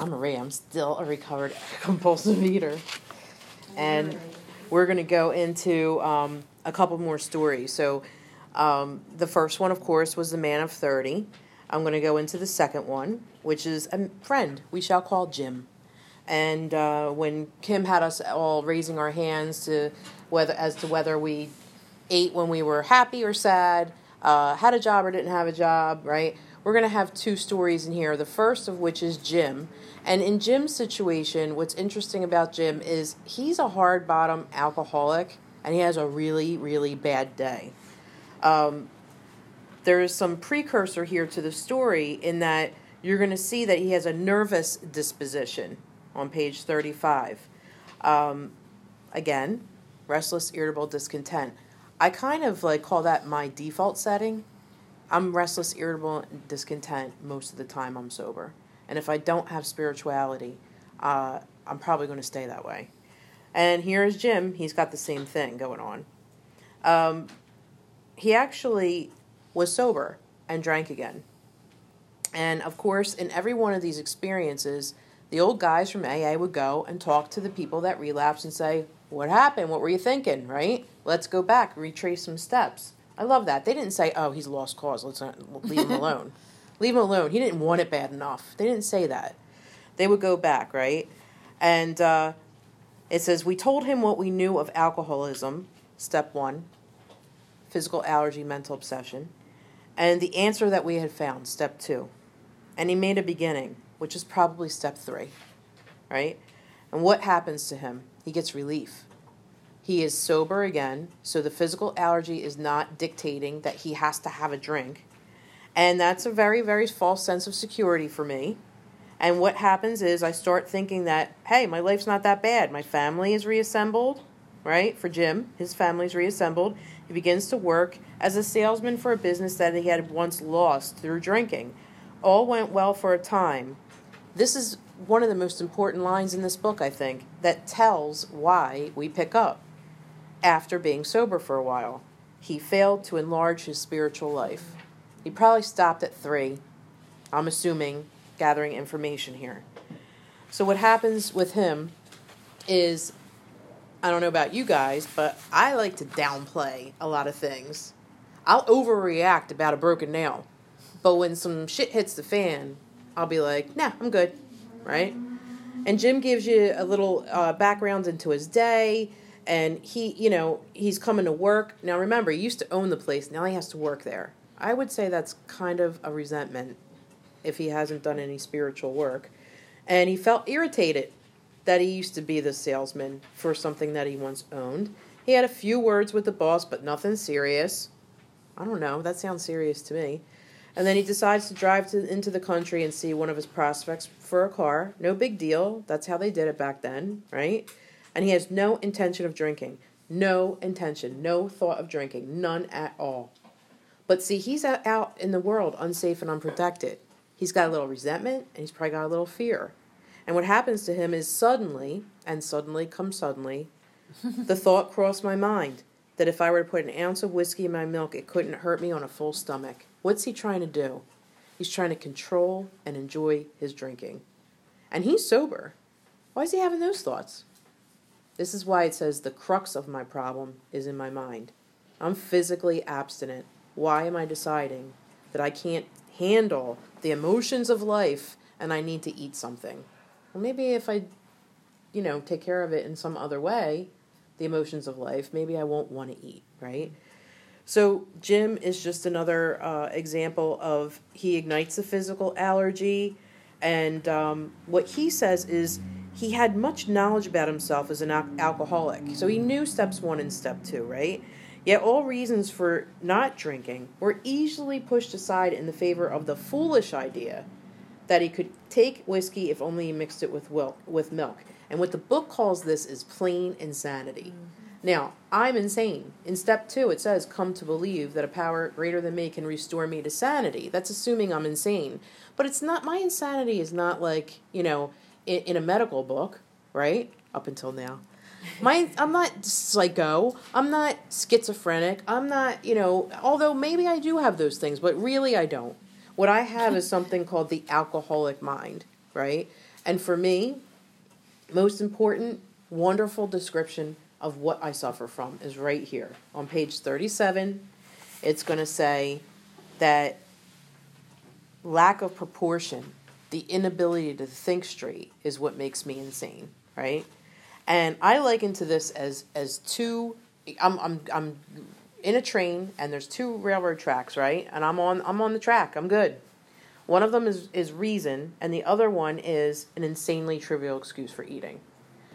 I'm Marie. I'm still a recovered compulsive eater. And we're going to go into um, a couple more stories. So, um, the first one, of course, was the man of 30. I'm going to go into the second one, which is a friend we shall call Jim. And uh, when Kim had us all raising our hands to whether as to whether we ate when we were happy or sad, uh, had a job or didn't have a job, right? We're going to have two stories in here. The first of which is Jim. And in Jim's situation, what's interesting about Jim is he's a hard bottom alcoholic and he has a really, really bad day. Um, there is some precursor here to the story in that you're going to see that he has a nervous disposition on page 35. Um, again, restless, irritable, discontent. I kind of like call that my default setting. I'm restless, irritable, and discontent most of the time I'm sober. And if I don't have spirituality, uh, I'm probably going to stay that way. And here's Jim. He's got the same thing going on. Um, he actually was sober and drank again. And of course, in every one of these experiences, the old guys from AA would go and talk to the people that relapsed and say, What happened? What were you thinking? Right? Let's go back, retrace some steps. I love that. They didn't say, Oh, he's lost cause. Let's not, leave him alone. leave him alone. He didn't want it bad enough. They didn't say that. They would go back, right? And uh, it says, We told him what we knew of alcoholism, step one, physical allergy, mental obsession, and the answer that we had found, step two. And he made a beginning, which is probably step three, right? And what happens to him? He gets relief. He is sober again, so the physical allergy is not dictating that he has to have a drink. And that's a very, very false sense of security for me. And what happens is I start thinking that, hey, my life's not that bad. My family is reassembled, right? For Jim, his family's reassembled. He begins to work as a salesman for a business that he had once lost through drinking. All went well for a time. This is one of the most important lines in this book, I think, that tells why we pick up after being sober for a while. He failed to enlarge his spiritual life. He probably stopped at three, I'm assuming, gathering information here. So, what happens with him is I don't know about you guys, but I like to downplay a lot of things. I'll overreact about a broken nail. But when some shit hits the fan, I'll be like, nah, I'm good, right? And Jim gives you a little uh, background into his day, and he, you know, he's coming to work. Now remember, he used to own the place, now he has to work there. I would say that's kind of a resentment if he hasn't done any spiritual work. And he felt irritated that he used to be the salesman for something that he once owned. He had a few words with the boss, but nothing serious. I don't know, that sounds serious to me. And then he decides to drive to, into the country and see one of his prospects for a car. No big deal. That's how they did it back then, right? And he has no intention of drinking. No intention. No thought of drinking. None at all. But see, he's out in the world unsafe and unprotected. He's got a little resentment and he's probably got a little fear. And what happens to him is suddenly, and suddenly comes suddenly, the thought crossed my mind that if I were to put an ounce of whiskey in my milk, it couldn't hurt me on a full stomach. What's he trying to do? He's trying to control and enjoy his drinking. And he's sober. Why is he having those thoughts? This is why it says the crux of my problem is in my mind. I'm physically abstinent. Why am I deciding that I can't handle the emotions of life and I need to eat something? Well, maybe if I, you know, take care of it in some other way, the emotions of life, maybe I won't want to eat, right? So, Jim is just another uh, example of he ignites the physical allergy. And um, what he says is he had much knowledge about himself as an al- alcoholic. So, he knew steps one and step two, right? Yet, all reasons for not drinking were easily pushed aside in the favor of the foolish idea that he could take whiskey if only he mixed it with, wil- with milk. And what the book calls this is plain insanity. Mm-hmm. Now, I'm insane. In step two, it says, Come to believe that a power greater than me can restore me to sanity. That's assuming I'm insane. But it's not, my insanity is not like, you know, in, in a medical book, right? Up until now. My, I'm not psycho. I'm not schizophrenic. I'm not, you know, although maybe I do have those things, but really I don't. What I have is something called the alcoholic mind, right? And for me, most important, wonderful description of what I suffer from is right here on page 37. It's going to say that lack of proportion, the inability to think straight, is what makes me insane, right? And I liken to this as as two. I'm I'm I'm in a train and there's two railroad tracks, right? And I'm on I'm on the track. I'm good. One of them is is reason, and the other one is an insanely trivial excuse for eating.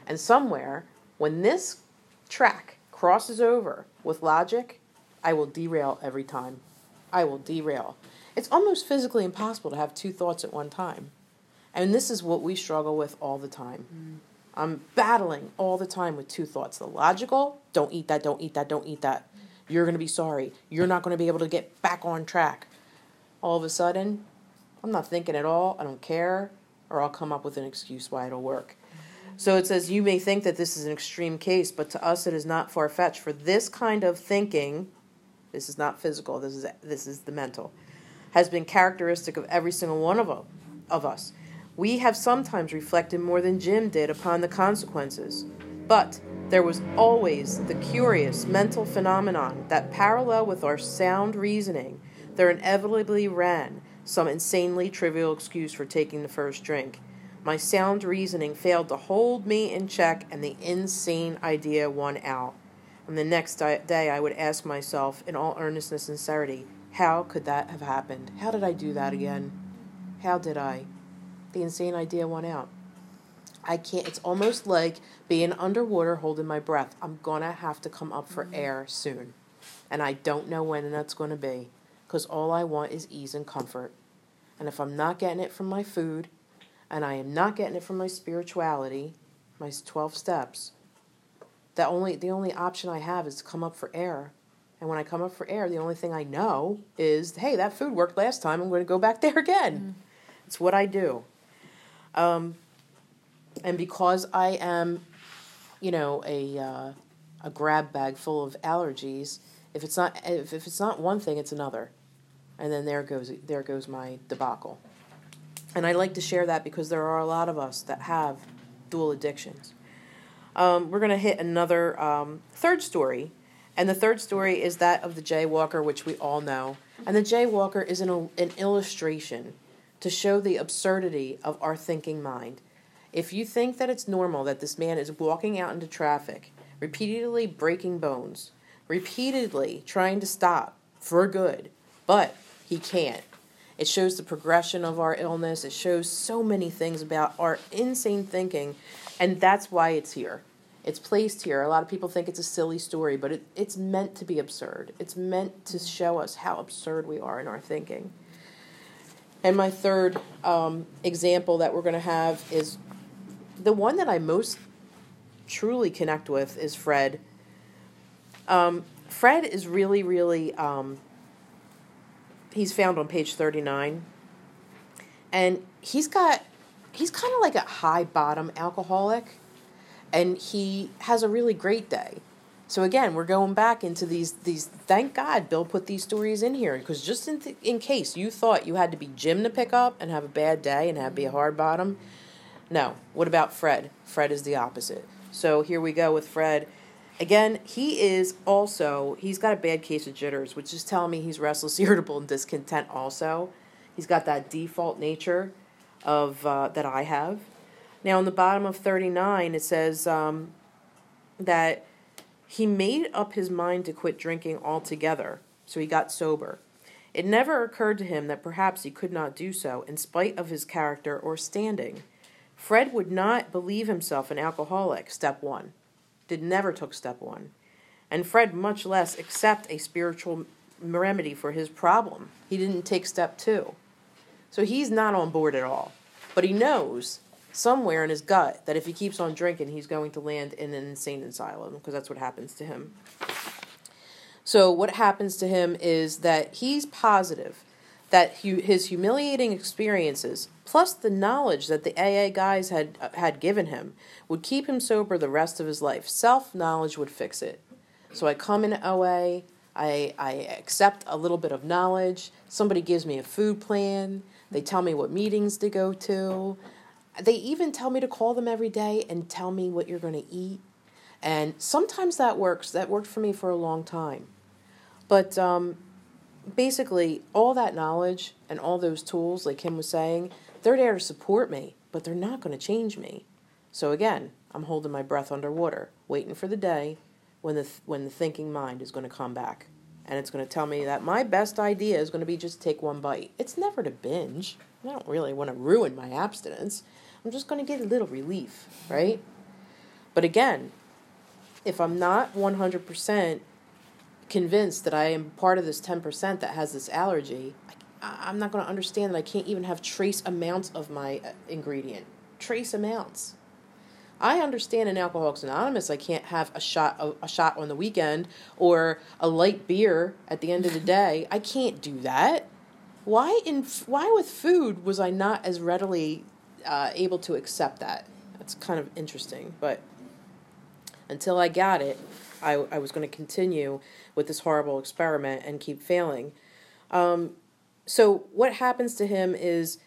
And somewhere, when this track crosses over with logic, I will derail every time. I will derail. It's almost physically impossible to have two thoughts at one time. And this is what we struggle with all the time. Mm. I'm battling all the time with two thoughts. The logical, don't eat that, don't eat that, don't eat that. You're going to be sorry. You're not going to be able to get back on track. All of a sudden, I'm not thinking at all. I don't care. Or I'll come up with an excuse why it'll work. So it says, You may think that this is an extreme case, but to us it is not far fetched. For this kind of thinking, this is not physical, this is, this is the mental, has been characteristic of every single one of, of us. We have sometimes reflected more than Jim did upon the consequences. But there was always the curious mental phenomenon that, parallel with our sound reasoning, there inevitably ran some insanely trivial excuse for taking the first drink. My sound reasoning failed to hold me in check, and the insane idea won out. And the next day, I would ask myself, in all earnestness and sincerity, how could that have happened? How did I do that again? How did I? The insane idea won out. I can't, it's almost like being underwater holding my breath. I'm gonna have to come up for air soon. And I don't know when that's gonna be because all I want is ease and comfort. And if I'm not getting it from my food, and I am not getting it from my spirituality, my 12 steps, the only the only option I have is to come up for air. And when I come up for air, the only thing I know is, hey, that food worked last time. I'm going to go back there again. Mm. It's what I do. Um, and because I am, you know, a uh, a grab bag full of allergies, if it's not if, if it's not one thing, it's another, and then there goes there goes my debacle. And I like to share that because there are a lot of us that have dual addictions. Um, we're going to hit another um, third story, and the third story is that of the jaywalker, which we all know. And the jaywalker is an, an illustration to show the absurdity of our thinking mind. If you think that it's normal that this man is walking out into traffic, repeatedly breaking bones, repeatedly trying to stop for good, but he can't, it shows the progression of our illness. It shows so many things about our insane thinking, and that's why it's here. It's placed here. A lot of people think it's a silly story, but it, it's meant to be absurd. It's meant to show us how absurd we are in our thinking. And my third um, example that we're going to have is the one that I most truly connect with is Fred. Um, Fred is really, really um, he's found on page 39. And he's got he's kind of like a high bottom alcoholic and he has a really great day. So again, we're going back into these these thank God Bill put these stories in here because just in th- in case you thought you had to be Jim to pick up and have a bad day and have be a hard bottom. No. What about Fred? Fred is the opposite. So here we go with Fred Again, he is also, he's got a bad case of jitters, which is telling me he's restless, irritable, and discontent also. He's got that default nature of uh, that I have. Now, on the bottom of 39, it says um, that he made up his mind to quit drinking altogether, so he got sober. It never occurred to him that perhaps he could not do so, in spite of his character or standing. Fred would not believe himself an alcoholic, step one did never took step one, and Fred much less accept a spiritual remedy for his problem. He didn't take step two. So he's not on board at all. But he knows somewhere in his gut that if he keeps on drinking, he's going to land in an insane asylum because that's what happens to him. So, what happens to him is that he's positive that his humiliating experiences, plus the knowledge that the AA guys had uh, had given him, would keep him sober the rest of his life. Self knowledge would fix it. So I come in OA, I, I accept a little bit of knowledge. Somebody gives me a food plan. They tell me what meetings to go to. They even tell me to call them every day and tell me what you're going to eat. And sometimes that works. That worked for me for a long time. But um, basically, all that knowledge and all those tools, like Kim was saying, they're there to support me, but they're not going to change me. So again, I'm holding my breath underwater, waiting for the day when the th- when the thinking mind is going to come back, and it's going to tell me that my best idea is going to be just take one bite. It's never to binge. I don't really want to ruin my abstinence. I'm just going to get a little relief, right? But again, if I'm not 100% convinced that I am part of this 10% that has this allergy, I, I'm not going to understand that I can't even have trace amounts of my uh, ingredient. Trace amounts. I understand in Alcoholics Anonymous I can't have a shot a, a shot on the weekend or a light beer at the end of the day. I can't do that. Why in why with food was I not as readily uh, able to accept that. That's kind of interesting, but until I got it, I, I was going to continue with this horrible experiment and keep failing. Um, so what happens to him is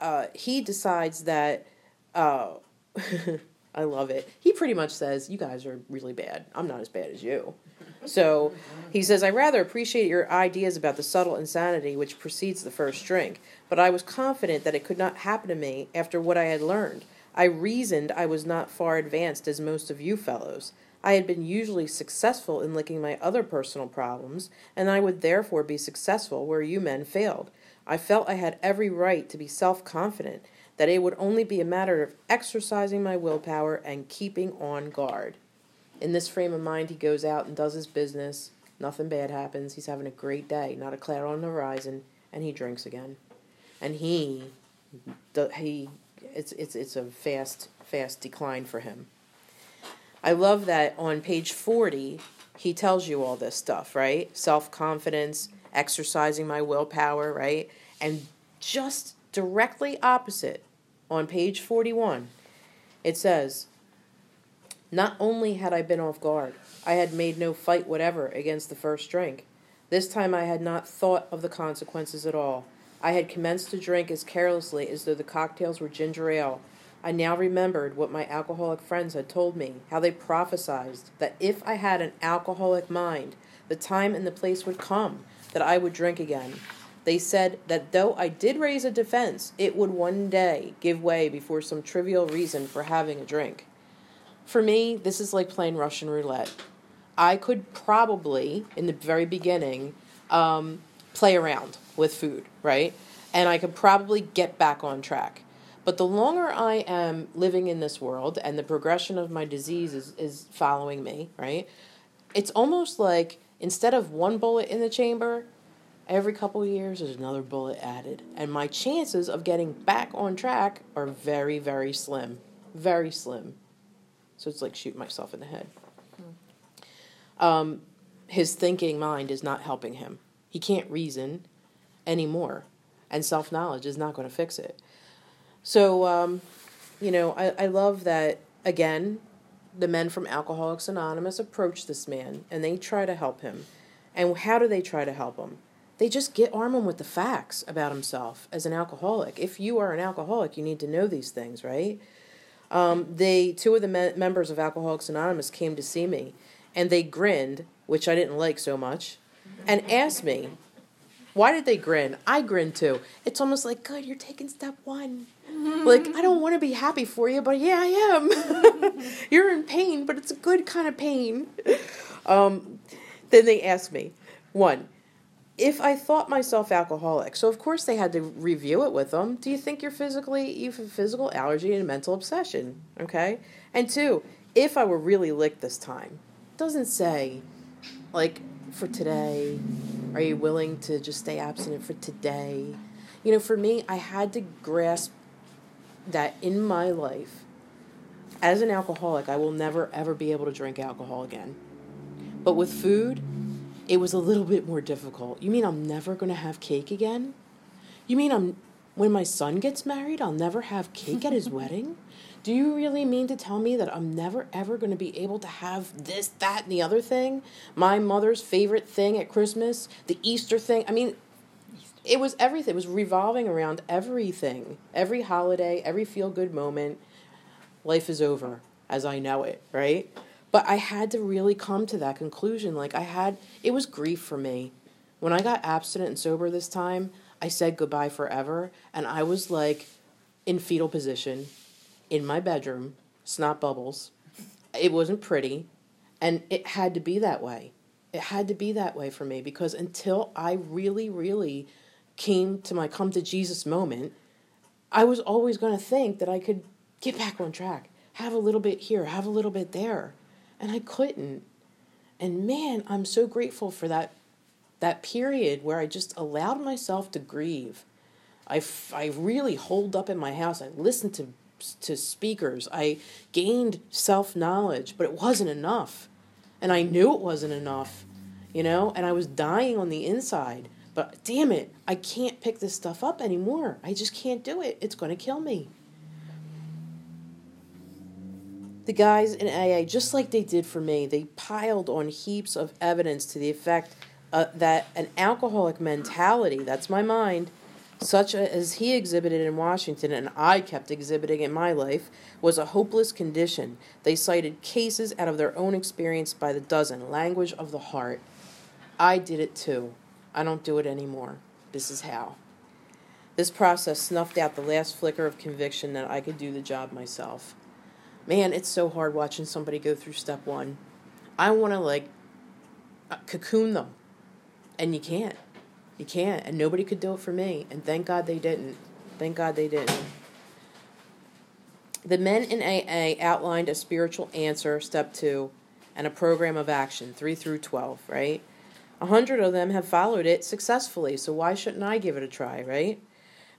uh, he decides that. Uh, I love it. He pretty much says, You guys are really bad. I'm not as bad as you. So he says, I rather appreciate your ideas about the subtle insanity which precedes the first drink, but I was confident that it could not happen to me after what I had learned. I reasoned I was not far advanced as most of you fellows. I had been usually successful in licking my other personal problems, and I would therefore be successful where you men failed. I felt I had every right to be self confident, that it would only be a matter of exercising my willpower and keeping on guard. In this frame of mind, he goes out and does his business. Nothing bad happens. He's having a great day, not a cloud on the horizon, and he drinks again. And he, he, it's it's it's a fast fast decline for him. I love that on page forty, he tells you all this stuff, right? Self confidence, exercising my willpower, right? And just directly opposite on page 41, it says, Not only had I been off guard, I had made no fight whatever against the first drink. This time I had not thought of the consequences at all. I had commenced to drink as carelessly as though the cocktails were ginger ale. I now remembered what my alcoholic friends had told me, how they prophesied that if I had an alcoholic mind, the time and the place would come that I would drink again. They said that though I did raise a defense, it would one day give way before some trivial reason for having a drink. For me, this is like playing Russian roulette. I could probably, in the very beginning, um, play around with food, right? And I could probably get back on track. But the longer I am living in this world and the progression of my disease is, is following me, right? It's almost like instead of one bullet in the chamber, every couple years there's another bullet added. And my chances of getting back on track are very, very slim. Very slim. So it's like shooting myself in the head. Hmm. Um, his thinking mind is not helping him. He can't reason anymore. And self knowledge is not going to fix it. So, um, you know, I, I love that, again, the men from Alcoholics Anonymous approach this man and they try to help him. And how do they try to help him? They just get arm him with the facts about himself as an alcoholic. If you are an alcoholic, you need to know these things, right? Um, they two of the me- members of Alcoholics Anonymous came to see me, and they grinned, which I didn't like so much, and asked me, "Why did they grin?" I grinned too. It's almost like, "Good, you're taking step one." like I don't want to be happy for you, but yeah, I am. you're in pain, but it's a good kind of pain. Um, then they asked me, one, if I thought myself alcoholic, so of course they had to review it with them. Do you think you're physically you have a physical allergy and a mental obsession? Okay, and two, if I were really licked this time, doesn't say, like for today, are you willing to just stay abstinent for today? You know, for me, I had to grasp that in my life, as an alcoholic, I will never ever be able to drink alcohol again. But with food, it was a little bit more difficult. You mean I'm never going to have cake again? You mean I'm when my son gets married, I'll never have cake at his wedding? Do you really mean to tell me that I'm never ever going to be able to have this, that, and the other thing? My mother's favorite thing at Christmas, the Easter thing. I mean, Easter. it was everything. It was revolving around everything. Every holiday, every feel good moment. Life is over as I know it, right? But I had to really come to that conclusion. Like, I had, it was grief for me. When I got abstinent and sober this time, I said goodbye forever. And I was like in fetal position in my bedroom, snot bubbles. It wasn't pretty. And it had to be that way. It had to be that way for me because until I really, really came to my come to Jesus moment, I was always going to think that I could get back on track, have a little bit here, have a little bit there. And I couldn't. And man, I'm so grateful for that that period where I just allowed myself to grieve. I, f- I really holed up in my house. I listened to to speakers. I gained self knowledge, but it wasn't enough. And I knew it wasn't enough, you know, and I was dying on the inside. But damn it, I can't pick this stuff up anymore. I just can't do it. It's going to kill me. The guys in AA, just like they did for me, they piled on heaps of evidence to the effect uh, that an alcoholic mentality, that's my mind, such as he exhibited in Washington and I kept exhibiting in my life, was a hopeless condition. They cited cases out of their own experience by the dozen, language of the heart. I did it too. I don't do it anymore. This is how. This process snuffed out the last flicker of conviction that I could do the job myself. Man, it's so hard watching somebody go through step one. I want to, like, uh, cocoon them. And you can't. You can't. And nobody could do it for me. And thank God they didn't. Thank God they didn't. The men in AA outlined a spiritual answer, step two, and a program of action, three through 12, right? A hundred of them have followed it successfully, so why shouldn't I give it a try, right?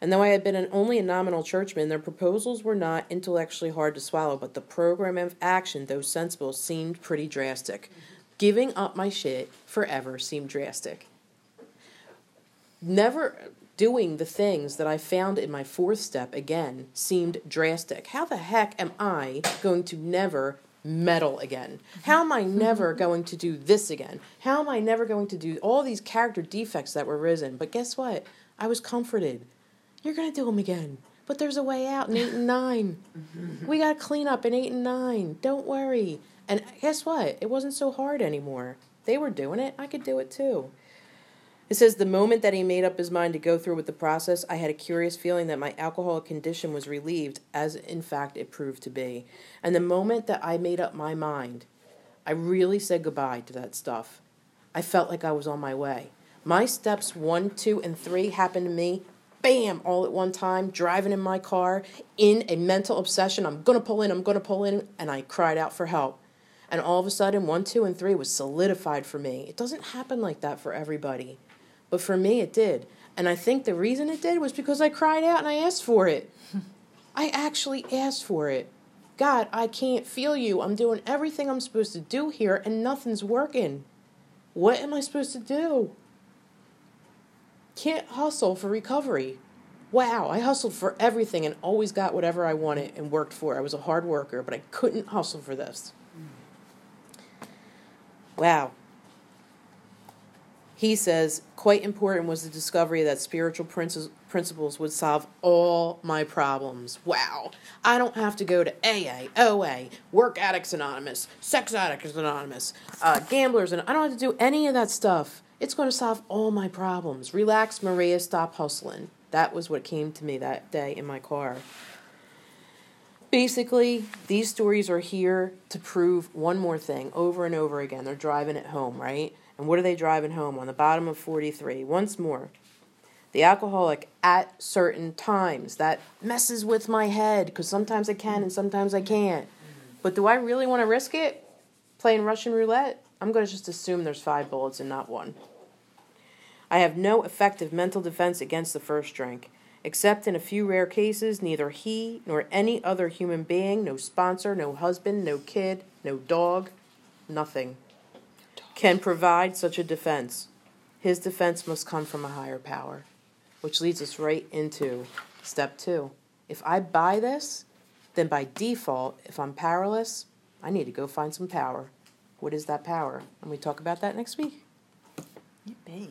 And though I had been an, only a nominal churchman, their proposals were not intellectually hard to swallow, but the program of action, though sensible, seemed pretty drastic. Giving up my shit forever seemed drastic never doing the things that I found in my fourth step again seemed drastic. How the heck am I going to never meddle again? How am I never going to do this again? How am I never going to do all these character defects that were risen? But guess what? I was comforted. You're going to do them again. But there's a way out in 8 and 9. We got to clean up in 8 and 9. Don't worry. And guess what? It wasn't so hard anymore. They were doing it. I could do it too. It says the moment that he made up his mind to go through with the process, I had a curious feeling that my alcoholic condition was relieved, as in fact it proved to be. And the moment that I made up my mind, I really said goodbye to that stuff. I felt like I was on my way. My steps one, two, and three happened to me, bam, all at one time, driving in my car, in a mental obsession. I'm going to pull in, I'm going to pull in, and I cried out for help. And all of a sudden, one, two, and three was solidified for me. It doesn't happen like that for everybody. But for me, it did. And I think the reason it did was because I cried out and I asked for it. I actually asked for it. God, I can't feel you. I'm doing everything I'm supposed to do here and nothing's working. What am I supposed to do? Can't hustle for recovery. Wow, I hustled for everything and always got whatever I wanted and worked for. I was a hard worker, but I couldn't hustle for this. Wow. He says, quite important was the discovery that spiritual principles would solve all my problems. Wow. I don't have to go to AA, OA, Work Addicts Anonymous, Sex Addicts Anonymous, uh, Gamblers, and I don't have to do any of that stuff. It's going to solve all my problems. Relax, Maria, stop hustling. That was what came to me that day in my car. Basically, these stories are here to prove one more thing over and over again. They're driving it home, right? And what are they driving home? On the bottom of 43. Once more, the alcoholic at certain times. That messes with my head because sometimes I can and sometimes I can't. But do I really want to risk it? Playing Russian roulette? I'm going to just assume there's five bullets and not one. I have no effective mental defense against the first drink. Except in a few rare cases, neither he nor any other human being, no sponsor, no husband, no kid, no dog, nothing can provide such a defense. His defense must come from a higher power, which leads us right into step two. If I buy this, then by default, if I'm powerless, I need to go find some power. What is that power? And we talk about that next week. Yippee.